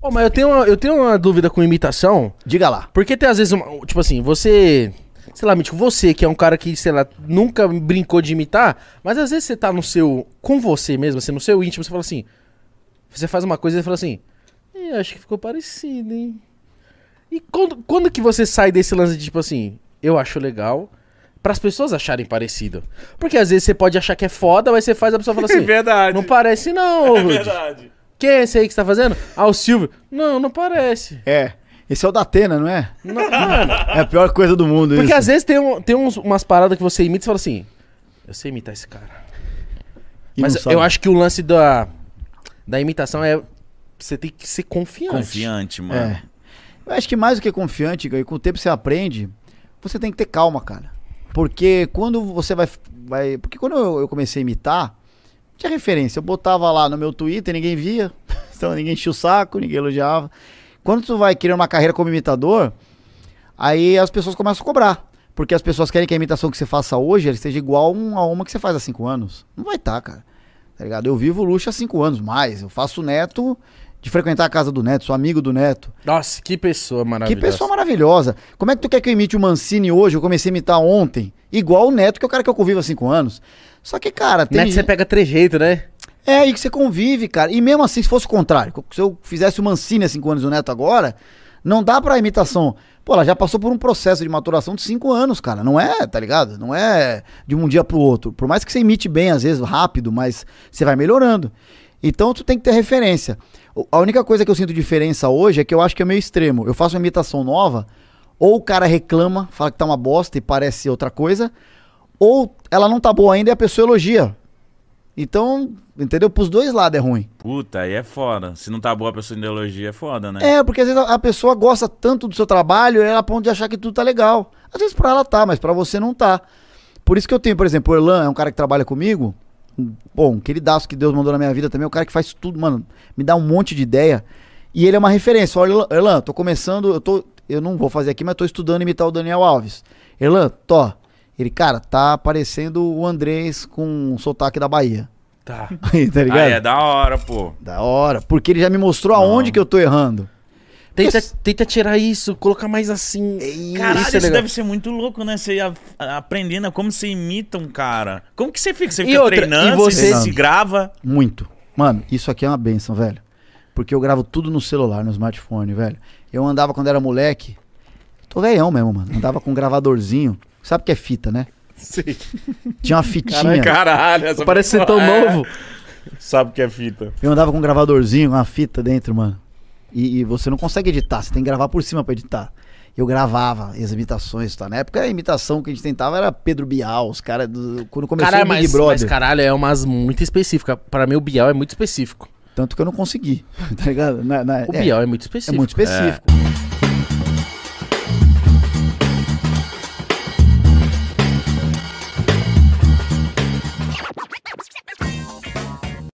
Ô, mas eu tenho, uma, eu tenho uma dúvida com imitação. Diga lá. Porque tem às vezes, uma, tipo assim, você. Sei lá, Mítico, você que é um cara que, sei lá, nunca brincou de imitar, mas às vezes você tá no seu. com você mesmo, assim, no seu íntimo, você fala assim. Você faz uma coisa e fala assim. "Ih, acho que ficou parecido, hein? E quando, quando que você sai desse lance de tipo assim, eu acho legal, para as pessoas acharem parecido? Porque às vezes você pode achar que é foda, mas você faz a pessoa fala assim. verdade. Não parece não, É Rude. verdade. Quem é esse aí que você tá fazendo? Ah, o Silvio. Não, não parece. É. Esse é o da Atena, não é? Não, mano. É a pior coisa do mundo Porque isso. às vezes tem, um- tem uns- umas paradas que você imita e você fala assim, eu sei imitar esse cara. E Mas eu acho que o lance da, da imitação é você tem que ser confiante. Confiante, mano. É. Eu acho que mais do que confiante, e com o tempo você aprende, você tem que ter calma, cara. Porque quando você vai. vai porque quando eu, eu comecei a imitar, tinha referência. Eu botava lá no meu Twitter, ninguém via. Então ninguém enchia o saco, ninguém elogiava. Quando tu vai criando uma carreira como imitador, aí as pessoas começam a cobrar. Porque as pessoas querem que a imitação que você faça hoje ela esteja igual a uma que você faz há cinco anos. Não vai estar, cara. Tá ligado? Eu vivo luxo há cinco anos mais. Eu faço neto de frequentar a casa do neto, sou amigo do neto. Nossa, que pessoa Que maravilhosa. pessoa maravilhosa. Como é que tu quer que eu imite o Mancini hoje? Eu comecei a imitar ontem. Igual o Neto, que é o cara que eu convivo há cinco anos. Só que, cara, tem. Neto, você pega trejeito, né? É aí que você convive, cara. E mesmo assim, se fosse o contrário, se eu fizesse o Mancini há cinco anos e o Neto agora, não dá pra imitação. Pô, ela já passou por um processo de maturação de cinco anos, cara. Não é, tá ligado? Não é de um dia pro outro. Por mais que você imite bem, às vezes, rápido, mas você vai melhorando. Então tu tem que ter referência. A única coisa que eu sinto diferença hoje é que eu acho que é meio extremo. Eu faço uma imitação nova, ou o cara reclama, fala que tá uma bosta e parece outra coisa, ou ela não tá boa ainda e a pessoa elogia. Então, entendeu? Pros dois lados é ruim. Puta, aí é foda. Se não tá boa a pessoa de elogia, é foda, né? É, porque às vezes a pessoa gosta tanto do seu trabalho, ela ponto de achar que tudo tá legal. Às vezes pra ela tá, mas pra você não tá. Por isso que eu tenho, por exemplo, o Erlan é um cara que trabalha comigo. Um- Bom, um queridaço que Deus mandou na minha vida também. É um cara que faz tudo, mano. Me dá um monte de ideia. E ele é uma referência. Olha, Erlan, tô começando, eu tô. Eu não vou fazer aqui, mas tô estudando imitar o Daniel Alves. Erlan, tô. Ele, cara, tá parecendo o Andrés com o sotaque da Bahia. Tá. Aí, tá ligado? Aí é da hora, pô. Da hora. Porque ele já me mostrou aonde Não. que eu tô errando. Tenta, tenta tirar isso, colocar mais assim. Caralho, isso isso, é legal. deve ser muito louco, né? Você ia a- aprendendo como você imita um cara. Como que você fica? Você E fica outra, treinando, e você se grava. Muito. Mano, isso aqui é uma benção, velho. Porque eu gravo tudo no celular, no smartphone, velho. Eu andava quando era moleque. Tô velhão mesmo, mano. Andava com um gravadorzinho. Sabe o que é fita, né? Sim. Tinha uma fitinha. Caralho, essa Parece ser tão É. novo. Sabe o que é fita. Eu andava com um gravadorzinho, uma fita dentro, mano. E, e você não consegue editar, você tem que gravar por cima pra editar. Eu gravava as imitações, tá? Na época a imitação que a gente tentava era Pedro Bial, os caras do. Quando começou Caralho, o Big mas, Brother. mas caralho, é umas muito específica. Pra mim, o Bial é muito específico. Tanto que eu não consegui. Tá ligado? Na- na- O é, Bial é muito é específico. muito específico.